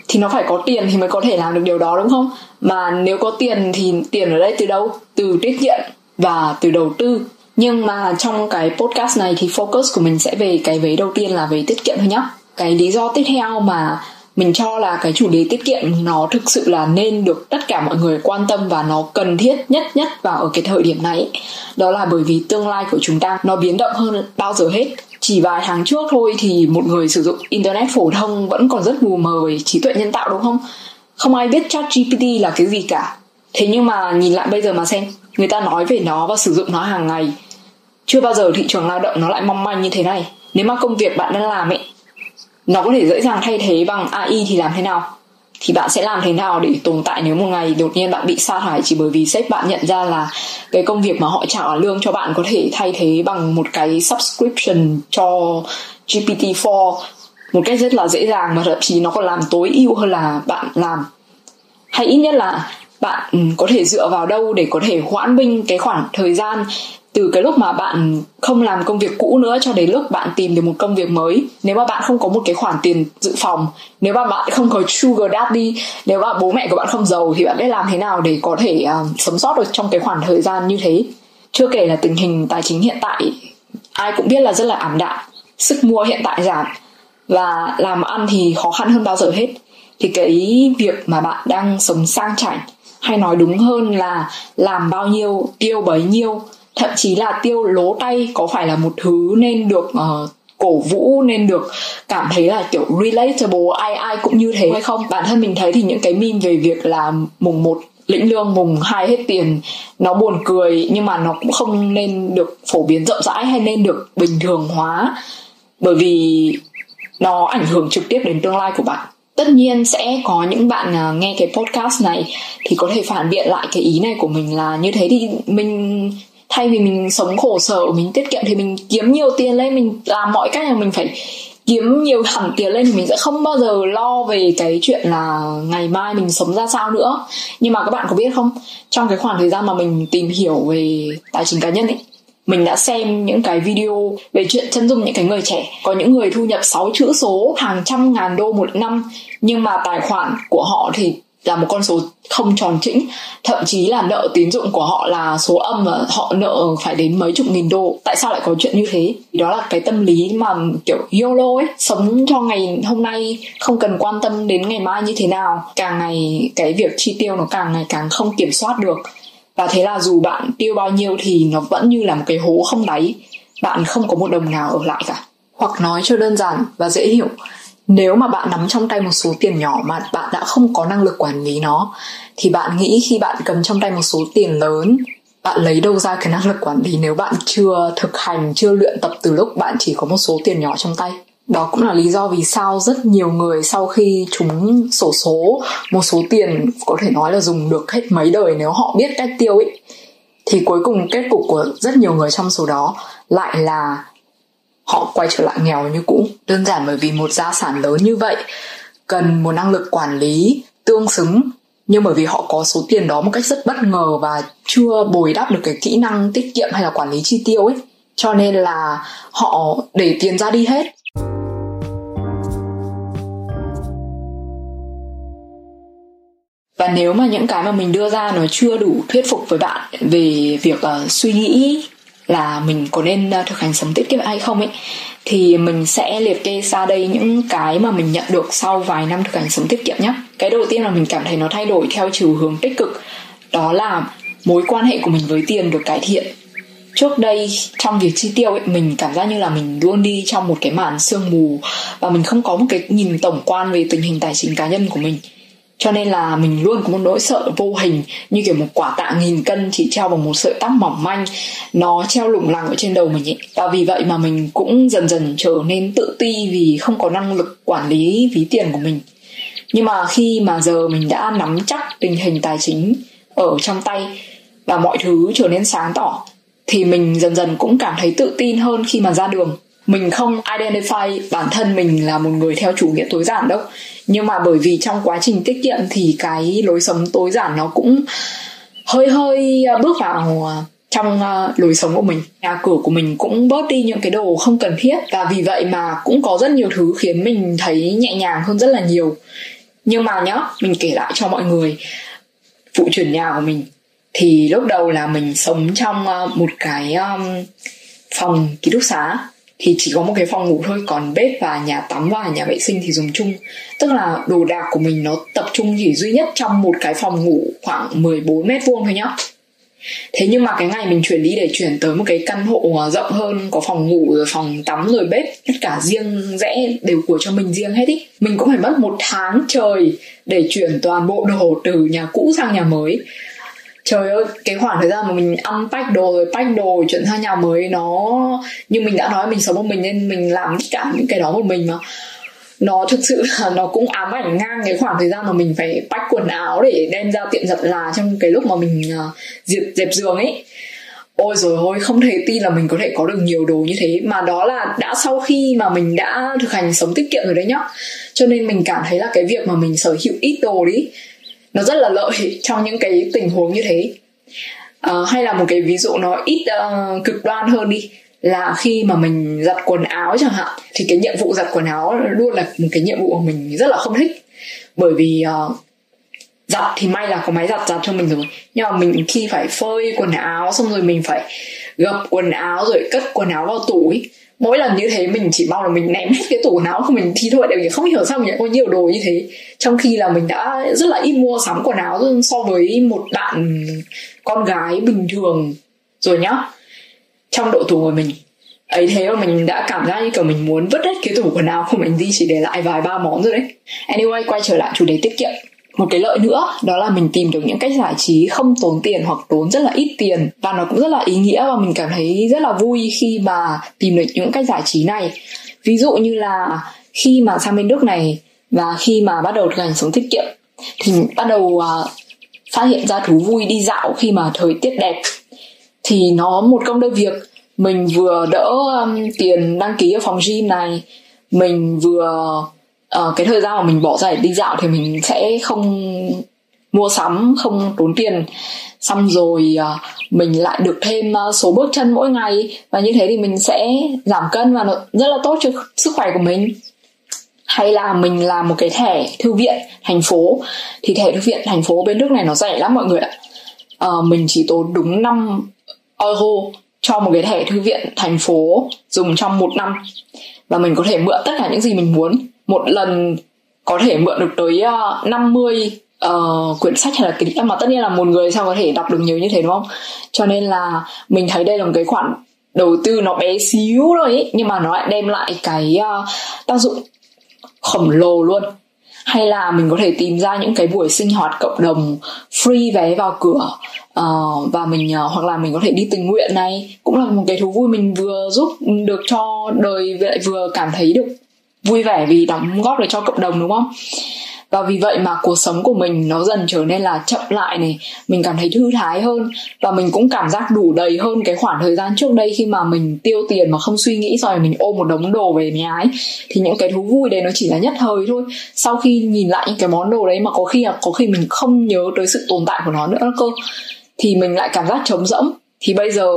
thì nó phải có tiền thì mới có thể làm được điều đó, đúng không? Mà nếu có tiền thì tiền ở đây từ đâu? Từ tiết kiệm và từ đầu tư. Nhưng mà trong cái podcast này thì focus của mình sẽ về cái vế đầu tiên là về tiết kiệm thôi nhá. Cái lý do tiếp theo mà mình cho là cái chủ đề tiết kiệm nó thực sự là nên được tất cả mọi người quan tâm và nó cần thiết nhất nhất vào ở cái thời điểm này đó là bởi vì tương lai của chúng ta nó biến động hơn bao giờ hết chỉ vài tháng trước thôi thì một người sử dụng internet phổ thông vẫn còn rất mù mờ về trí tuệ nhân tạo, đúng không? Không ai biết chat gpt là cái gì cả. Thế nhưng mà nhìn lại bây giờ mà xem, người ta nói về nó và sử dụng nó hàng ngày. Chưa bao giờ thị trường lao động nó lại mong manh như thế này. Nếu mà công việc bạn đang làm ấy, nó có thể dễ dàng thay thế bằng ai thì làm thế nào? Thì bạn sẽ làm thế nào để tồn tại nếu một ngày đột nhiên bạn bị sa thải chỉ bởi vì sếp bạn nhận ra là cái công việc mà họ trả lương cho bạn có thể thay thế bằng một cái subscription cho GPT-4 một cách rất là dễ dàng mà thậm chí nó còn làm tối ưu hơn là bạn làm. Hay ít nhất là bạn ừ, có thể dựa vào đâu để có thể hoãn binh cái khoảng thời gian từ cái lúc mà bạn không làm công việc cũ nữa cho đến lúc bạn tìm được một công việc mới nếu mà bạn không có một cái khoản tiền dự phòng nếu mà bạn không có sugar daddy nếu mà bố mẹ của bạn không giàu thì bạn biết làm thế nào để có thể uh, sống sót được trong cái khoảng thời gian như thế? Chưa kể là tình hình tài chính hiện tại ai cũng biết là rất là ảm đạm sức mua hiện tại giảm và làm ăn thì khó khăn hơn bao giờ hết. Thì cái việc mà bạn đang sống sang chảnh hay nói đúng hơn là làm bao nhiêu tiêu bấy nhiêu thậm chí là tiêu lố tay có phải là một thứ nên được uh, cổ vũ nên được cảm thấy là kiểu relatable ai ai cũng như thế hay không? Bản thân mình thấy thì những cái meme về việc là mùng một lĩnh lương mùng hai hết tiền nó buồn cười nhưng mà nó cũng không nên được phổ biến rộng rãi hay nên được bình thường hóa. Bởi vì nó ảnh hưởng trực tiếp đến tương lai của bạn. Tất nhiên sẽ có những bạn à, nghe cái podcast này thì có thể phản biện lại cái ý này của mình là như thế thì mình thay vì mình sống khổ sở, mình tiết kiệm thì mình kiếm nhiều tiền lên, mình làm mọi cách là mình phải kiếm nhiều hẳn tiền lên thì mình sẽ không bao giờ lo về cái chuyện là ngày mai mình sống ra sao nữa. Nhưng mà các bạn có biết không? Trong cái khoảng thời gian mà mình tìm hiểu về tài chính cá nhân ấy, mình đã xem những cái video về chuyện chân dung những cái người trẻ. Có những người thu nhập 6 chữ số, hàng trăm ngàn đô một năm. Nhưng mà tài khoản của họ thì là một con số không tròn chỉnh thậm chí là nợ tín dụng của họ là số âm mà họ nợ phải đến mấy chục nghìn đô. Tại sao lại có chuyện như thế? Đó là cái tâm lý mà, kiểu, yolo ấy, sống cho ngày hôm nay, không cần quan tâm đến ngày mai như thế nào. Càng ngày cái việc chi tiêu nó càng ngày càng không kiểm soát được. Và thế là dù bạn tiêu bao nhiêu thì nó vẫn như là một cái hố không đáy. Bạn không có một đồng nào ở lại cả. Hoặc nói cho đơn giản và dễ hiểu nếu mà bạn nắm trong tay một số tiền nhỏ mà bạn đã không có năng lực quản lý nó, thì bạn nghĩ khi bạn cầm trong tay một số tiền lớn, bạn lấy đâu ra cái năng lực quản lý nếu bạn chưa thực hành, chưa luyện tập từ lúc bạn chỉ có một số tiền nhỏ trong tay? Đó cũng là lý do vì sao rất nhiều người sau khi chúng sổ số, một số tiền có thể nói là dùng được hết mấy đời nếu họ biết cách tiêu ấy, thì cuối cùng kết cục của rất nhiều người trong số đó lại là họ quay trở lại nghèo như cũ. Đơn giản bởi vì một gia sản lớn như vậy cần một năng lực quản lý tương xứng. Nhưng bởi vì họ có số tiền đó một cách rất bất ngờ và chưa bồi đắp được cái kỹ năng tiết kiệm hay là quản lý chi tiêu ấy. Cho nên là họ để tiền ra đi hết. Và nếu mà những cái mà mình đưa ra nó chưa đủ thuyết phục với bạn về việc uh, suy nghĩ là mình có nên ờ, thực hành sống tiết kiệm hay không ấy, thì mình sẽ liệt kê ra đây những cái mà mình nhận được sau vài năm thực hành sống tiết kiệm nhé cái đầu tiên là mình cảm thấy nó thay đổi theo chiều hướng tích cực, đó là mối quan hệ của mình với tiền được cải thiện. Trước đây, trong việc chi tiêu ấy, mình cảm giác như là mình luôn đi trong một cái màn sương mù và mình không có một cái nhìn tổng quan về tình hình tài chính cá nhân của mình cho nên là mình luôn có một nỗi sợ vô hình, như kiểu một quả tạ nghìn cân chỉ treo bằng một sợi tóc mỏng manh. Nó treo lủng lẳng ở trên đầu mình ấy. Và vì vậy mà mình cũng dần dần trở nên tự ti vì không có năng lực quản lý ví tiền của mình. Nhưng mà khi mà giờ mình đã nắm chắc tình hình tài chính ở trong tay và mọi thứ trở nên sáng tỏ, thì mình dần dần cũng cảm thấy tự tin hơn khi mà ra đường. Mình không identify bản thân mình là một người theo chủ nghĩa tối giản đâu nhưng mà bởi vì trong quá trình tiết kiệm thì cái lối sống tối giản nó cũng hơi hơi à, bước vào à, trong uh, lối sống của mình. Nhà cửa của mình cũng bớt đi những cái đồ không cần thiết. Và vì vậy mà cũng có rất nhiều thứ khiến mình thấy nhẹ nhàng hơn rất là nhiều. Nhưng mà nhá mình kể lại cho mọi người. Vụ chuyển nhà của mình. Thì lúc đầu là mình sống trong uh, một cái um, phòng ký túc xá thì chỉ có một cái phòng ngủ thôi, còn bếp và nhà tắm và nhà vệ sinh thì dùng chung. Tức là đồ đạc của mình nó tập trung chỉ duy nhất trong một cái phòng ngủ khoảng 14 mét vuông thôi nhá. Thế nhưng mà cái ngày mình chuyển đi để chuyển tới một cái căn hộ ờ, rộng hơn, có phòng ngủ, rồi phòng tắm, rồi bếp, tất cả riêng, rẽ đều của cho mình riêng hết ý. Mình cũng phải mất một tháng trời để chuyển toàn bộ đồ từ nhà cũ sang nhà mới trời ơi cái khoảng thời gian mà mình ăn pack đồ rồi pack đồ chuyển sang nhà mới nó như mình đã nói mình sống một mình nên mình làm tất cả những cái đó một mình mà. Nó thực sự là nó cũng ám ảnh ngang cái khoảng thời gian mà mình phải pack quần áo để đem ra tiệm giặt là trong cái lúc mà mình à, uh, diệt dẹp giường ấy. Ôi rồi ôi không thể tin là mình có thể có được nhiều đồ như thế. Mà đó là đã sau khi mà mình đã thực hành sống tiết kiệm rồi đấy nhá. Cho nên mình cảm thấy là cái việc mà mình sở hữu ít đồ đi nó rất là lợi trong những cái tình huống như thế. À, hay là một cái ví dụ nó ít uh, cực đoan hơn đi là khi mà mình giặt quần áo chẳng hạn thì cái nhiệm vụ giặt quần áo luôn là một cái nhiệm vụ mà mình rất là không thích. Bởi vì uh, giặt thì may là có máy giặt giặt cho mình rồi. Nhưng mà mình khi phải phơi quần áo xong rồi mình phải gập quần áo rồi cất quần áo vào tủ ấy mỗi lần như thế mình chỉ mong là mình ném hết cái tủ quần áo của mình thi thôi, tại vì không hiểu sao mình lại có nhiều đồ như thế. Trong khi là mình đã rất là ít mua sắm quần áo so với một bạn con gái bình thường rồi nhá. Trong độ tuổi của mình, ấy thế mà mình đã cảm giác như kiểu mình muốn vứt hết cái tủ quần áo của mình đi chỉ để lại vài ba món rồi đấy. Anyway, quay trở lại chủ đề tiết kiệm một cái lợi nữa đó là mình tìm được những cách giải trí không tốn tiền hoặc tốn rất là ít tiền và nó cũng rất là ý nghĩa và mình cảm thấy rất là vui khi mà tìm được những cách giải trí này. Ví dụ như là khi mà sang bên Đức này và khi mà bắt đầu thực hành sống tiết kiệm thì bắt đầu uh, phát hiện ra thú vui đi dạo khi mà thời tiết đẹp. Thì nó một công đôi việc mình vừa đỡ um, tiền đăng ký ở phòng gym này mình vừa uh, cái thời gian mà mình bỏ ra để đi dạo thì mình sẽ không mua sắm không tốn tiền. Xong rồi uh, mình lại được thêm uh, số bước chân mỗi ngày. Và như thế thì mình sẽ giảm cân và nó rất là tốt cho sức khỏe của mình. Hay là mình làm một cái thẻ thư viện thành phố. Thì thẻ thư viện thành phố bên nước này nó rẻ lắm mọi người ạ. Uh, mình chỉ tốn đúng 5 euro cho một cái thẻ thư viện thành phố dùng trong một năm. Và mình có thể mượn tất cả những gì mình muốn một lần có thể mượn được tới uh, 50 uh, quyển sách hay là kính mà tất nhiên là một người sao có thể đọc được nhiều như thế đúng không? Cho nên là mình thấy đây là một cái khoản đầu tư nó bé xíu thôi ấy, nhưng mà nó lại đem lại cái uh, tác dụng khổng lồ luôn. Hay là mình có thể tìm ra những cái buổi sinh hoạt cộng đồng free vé vào cửa uh, và mình uh, hoặc là mình có thể đi tình nguyện này cũng là một cái thú vui mình vừa giúp được cho đời lại vừa cảm thấy được vui vẻ vì đóng góp được cho cộng đồng, đúng không? Và vì vậy mà cuộc sống của mình nó dần trở nên là chậm lại này. Mình cảm thấy thư thái hơn và mình cũng cảm giác đủ đầy hơn cái khoảng thời gian trước đây khi mà mình tiêu tiền mà không suy nghĩ rồi mình ôm một đống đồ về nhà ấy. Thì những cái thú vui đấy nó chỉ là nhất thời thôi. Sau khi nhìn lại những cái món đồ đấy mà có khi là, có khi mình không nhớ tới sự tồn tại của nó nữa cơ, thì mình lại cảm giác trống rỗng. Thì bây giờ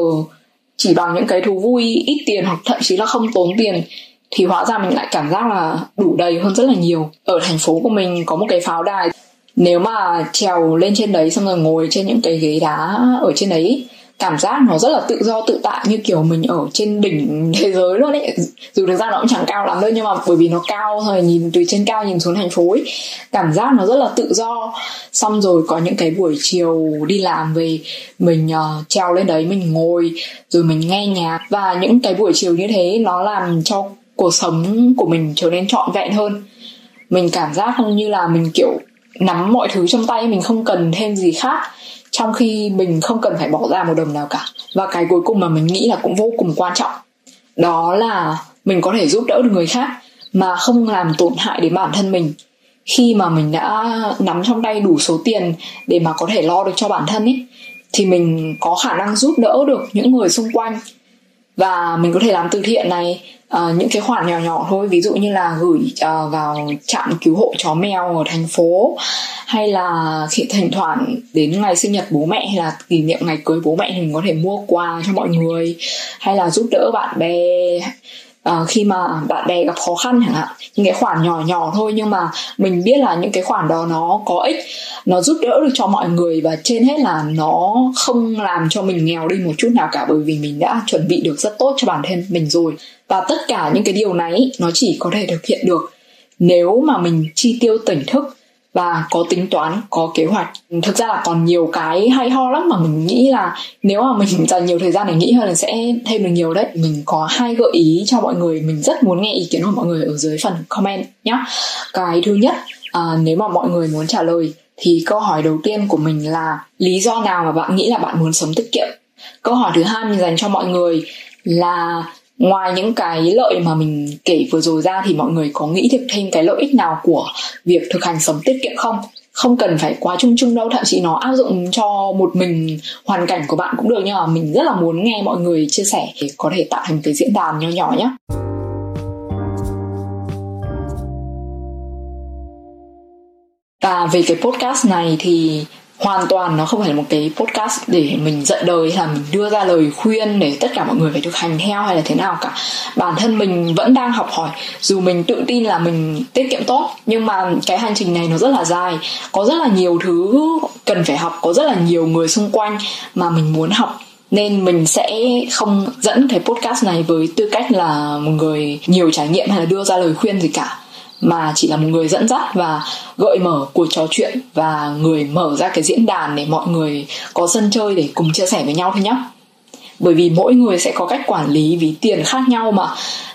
chỉ bằng những cái thú vui, ít tiền hoặc thậm chí là không tốn tiền thì hóa ra mình lại cảm giác là đủ đầy hơn rất là nhiều. Ở thành phố của mình có một cái pháo đài. Nếu mà trèo lên trên đấy xong rồi ngồi trên những cái ghế đá ở trên đấy cảm giác nó rất là tự do tự tại như kiểu mình ở trên đỉnh thế giới luôn ấy. Dù thực ra nó cũng chẳng cao lắm đâu nhưng mà bởi vì nó cao rồi nhìn từ trên cao nhìn xuống thành phố ấy cảm giác nó rất là tự do. Xong rồi có những cái buổi chiều đi làm về mình uh, trèo lên đấy mình ngồi rồi mình nghe nhạc. Và những cái buổi chiều như thế nó làm cho cuộc sống của mình trở nên trọn vẹn hơn. Mình cảm giác như là mình, kiểu, nắm mọi thứ trong tay, mình không cần thêm gì khác, trong khi mình không cần phải bỏ ra một đồng nào cả. Và cái cuối cùng mà mình nghĩ là cũng vô cùng quan trọng. Đó là mình có thể giúp đỡ được người khác mà không làm tổn hại đến bản thân mình. Khi mà mình đã nắm trong tay đủ số tiền để mà có thể lo được cho bản thân ấy thì mình có khả năng giúp đỡ được những người xung quanh và mình có thể làm từ thiện này uh, những cái khoản nhỏ nhỏ thôi. Ví dụ như là gửi uh, vào trạm cứu hộ chó mèo ở thành phố hay là khi thỉnh thoảng đến ngày sinh nhật bố mẹ hay là kỷ niệm ngày cưới bố mẹ thì mình có thể mua quà cho mọi người hay là giúp đỡ bạn bè uh, khi mà bạn bè gặp khó khăn chẳng hạn những cái khoản nhỏ nhỏ thôi nhưng mà mình biết là những cái khoản đó nó có ích nó giúp đỡ được cho mọi người và trên hết là nó không làm cho mình nghèo đi một chút nào cả bởi vì mình đã chuẩn bị được rất tốt cho bản thân mình rồi. Và tất cả những cái điều này nó chỉ có thể thực hiện được nếu mà mình chi tiêu tỉnh thức và có tính toán có kế hoạch. Thực ra là còn nhiều cái hay ho lắm mà mình nghĩ là nếu mà mình dành nhiều thời gian để nghĩ hơn là sẽ thêm được nhiều đấy. Mình có hai gợi ý cho mọi người. Mình rất muốn nghe ý kiến của mọi người ở dưới phần comment nhé cái thứ nhất à, nếu mà mọi người muốn trả lời thì câu hỏi đầu tiên của mình là lý do nào mà bạn nghĩ là bạn muốn sống tiết kiệm? Câu hỏi thứ hai mình dành cho mọi người là ngoài những cái lợi mà mình kể vừa rồi ra thì mọi người có nghĩ được thêm cái lợi ích nào của việc thực hành sống tiết kiệm không? Không cần phải quá chung chung đâu, thậm chí nó áp dụng cho một mình hoàn cảnh của bạn cũng được, nhưng mà mình rất là muốn nghe mọi người chia sẻ để có thể tạo thành cái diễn đàn nho nhỏ nhé và về cái podcast này thì hoàn toàn nó không phải là một cái podcast để mình dạy đời hay là mình đưa ra lời khuyên để tất cả mọi người phải thực hành theo hay là thế nào cả. Bản thân mình vẫn đang học hỏi, dù mình tự tin là mình tiết kiệm tốt, nhưng mà cái hành trình này nó rất là dài. Có rất là nhiều thứ cần phải học, có rất là nhiều người xung quanh mà mình muốn học. Nên mình sẽ không dẫn cái podcast này với tư cách là một người nhiều trải nghiệm hay là đưa ra lời khuyên gì cả mà chỉ là một người dẫn dắt và gợi mở cuộc trò chuyện và người mở ra cái diễn đàn để mọi người có sân chơi để cùng chia sẻ với nhau thôi nhé bởi vì mỗi người sẽ có cách quản lý ví tiền khác nhau mà.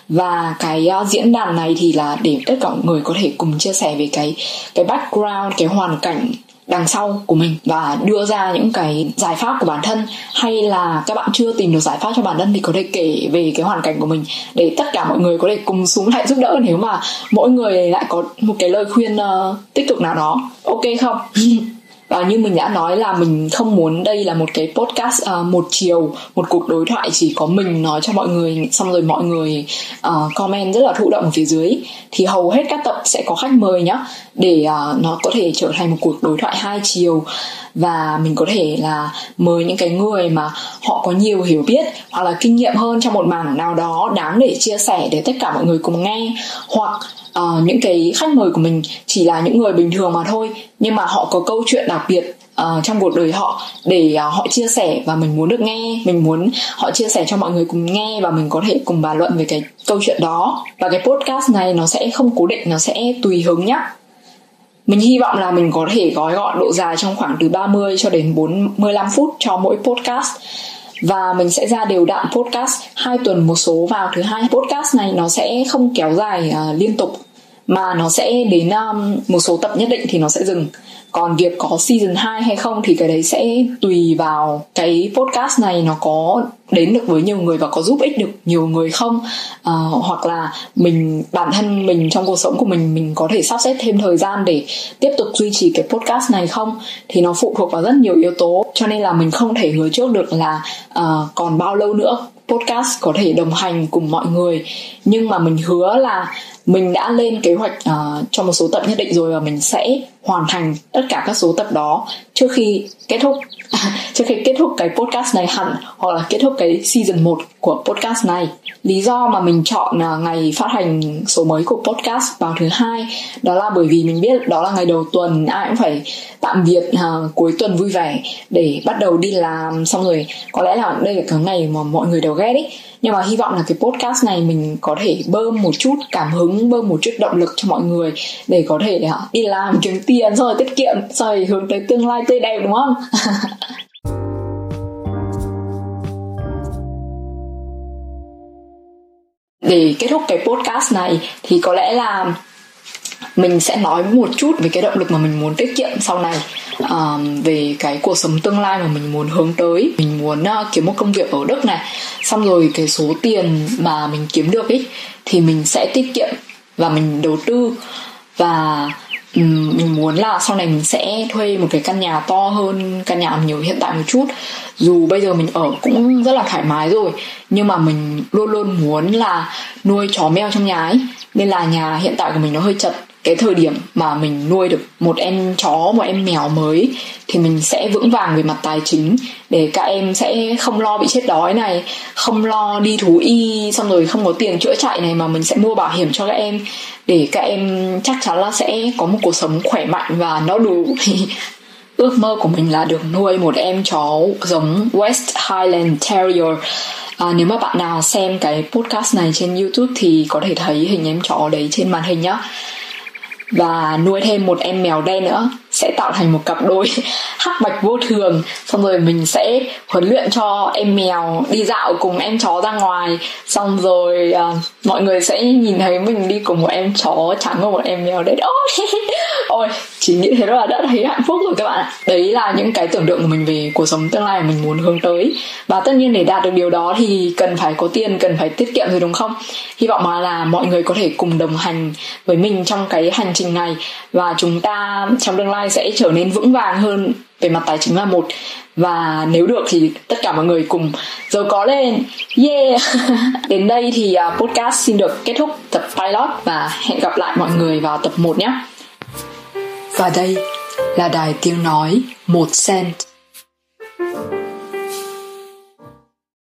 Và cái uh, diễn đàn này thì là để tất cả mọi người có thể cùng chia sẻ về cái cái background cái hoàn cảnh đằng sau của mình và đưa ra những cái giải pháp của bản thân hay là các bạn chưa tìm được giải pháp cho bản thân thì có thể kể về cái hoàn cảnh của mình để tất cả mọi người có thể cùng xuống lại giúp đỡ nếu mà mỗi người lại có một cái lời khuyên uh, tích cực nào đó. Ok không? và như mình đã nói là mình không muốn đây là một cái podcast uh, một chiều một cuộc đối thoại chỉ có mình nói cho mọi người xong rồi mọi người uh, comment rất là thụ động ở phía dưới. Thì hầu hết các tập sẽ có khách mời nhá để uh, nó có thể trở thành một cuộc đối thoại hai chiều. Và mình có thể là mời những cái người mà họ có nhiều hiểu biết hoặc là kinh nghiệm hơn trong một mảng nào đó đáng để chia sẻ để tất cả mọi người cùng nghe. Hoặc uh, những cái khách mời của mình chỉ là những người bình thường mà thôi nhưng mà họ có câu chuyện đặc biệt uh, trong cuộc đời họ để uh, họ chia sẻ và mình muốn được nghe mình muốn họ chia sẻ cho mọi người cùng nghe và mình có thể cùng bàn luận về cái câu chuyện đó. Và cái podcast này nó sẽ không cố định nó sẽ tùy hứng nhá. Mình hy vọng là mình có thể gói gọn độ dài trong khoảng từ 30 cho đến 45 phút cho mỗi podcast. Và mình sẽ ra đều đặn podcast hai tuần một số vào thứ hai podcast này nó sẽ không kéo dài uh, liên tục mà nó sẽ đến um, một số tập nhất định thì nó sẽ dừng. Còn việc có season 2 hay không thì cái đấy sẽ tùy vào cái podcast này nó có đến được với nhiều người và có giúp ích được nhiều người không. À, hoặc là mình bản thân mình trong cuộc sống của mình mình có thể sắp xếp thêm thời gian để tiếp tục duy trì cái podcast này không? Thì nó phụ thuộc vào rất nhiều yếu tố. Cho nên là mình không thể hứa trước được là uh, còn bao lâu nữa podcast có thể đồng hành cùng mọi người. Nhưng mà mình hứa là mình đã lên kế hoạch uh, cho một số tập nhất định rồi và mình sẽ hoàn thành tất cả các số tập đó trước khi kết thúc à, trước khi kết thúc cái podcast này hẳn hoặc là kết thúc cái season 1 của podcast này. Lý do mà mình chọn à, ngày phát hành số mới của podcast vào thứ hai đó là bởi vì mình biết đó là ngày đầu tuần ai cũng phải tạm biệt uh, cuối tuần vui vẻ để bắt đầu đi làm. Xong rồi có lẽ là đây là cái ngày mà mọi người đều ghét ấy nhưng mà hy vọng là cái podcast này mình có thể bơm một chút cảm hứng bơm một chút động lực cho mọi người để có thể uh, đi làm kiếm tiền rồi tiết kiệm rồi hướng tới tương lai tươi đẹp đúng không? Để kết thúc cái podcast này thì có lẽ là mình sẽ nói một chút về cái động lực mà mình muốn tiết kiệm sau này um, về cái cuộc sống tương lai mà mình muốn hướng tới. Mình muốn uh, kiếm một công việc ở đức này xong rồi cái số tiền mà mình kiếm được ấy thì mình sẽ tiết kiệm và mình đầu tư. Và Ừ, mình muốn là sau này mình sẽ thuê một cái căn nhà to hơn, căn nhà mình ở hiện tại một chút. Dù bây giờ mình ở cũng rất là thoải mái rồi, nhưng mà mình luôn luôn muốn là nuôi chó mèo trong nhà ấy. Nên là nhà hiện tại của mình nó hơi chật cái thời điểm mà mình nuôi được một em chó một em mèo mới thì mình sẽ vững vàng về mặt tài chính để các em sẽ không lo bị chết đói này không lo đi thú y xong rồi không có tiền chữa chạy này mà mình sẽ mua bảo hiểm cho các em để các em chắc chắn là sẽ có một cuộc sống khỏe mạnh và nó đủ ước mơ của mình là được nuôi một em chó giống West Highland Terrier. À, nếu mà bạn nào xem cái podcast này trên YouTube thì có thể thấy hình em chó đấy trên màn hình nhá và nuôi thêm một em mèo đen nữa sẽ tạo thành một cặp đôi hắc bạch vô thường. Xong rồi mình sẽ huấn luyện cho em mèo đi dạo cùng em chó ra ngoài. Xong rồi uh, mọi người sẽ nhìn thấy mình đi cùng một em chó trắng và một em mèo đấy. ôi ôi chỉ nghĩ thế là đã thấy hạnh phúc rồi các bạn ạ. Đấy là những cái tưởng tượng của mình về cuộc sống tương lai mà mình muốn hướng tới. Và tất nhiên để đạt được điều đó thì cần phải có tiền cần phải tiết kiệm rồi đúng không? Hy vọng mà là mọi người có thể cùng đồng hành với mình trong cái hành trình này. Và chúng ta trong tương lai sẽ trở nên vững vàng hơn về mặt tài chính là một. Và nếu được thì tất cả mọi người cùng giàu có lên. Yeah. Đến đây thì à, podcast xin được kết thúc tập pilot và hẹn gặp lại mọi người vào tập 1 nhé. Và đây là đài tiếng nói một cent.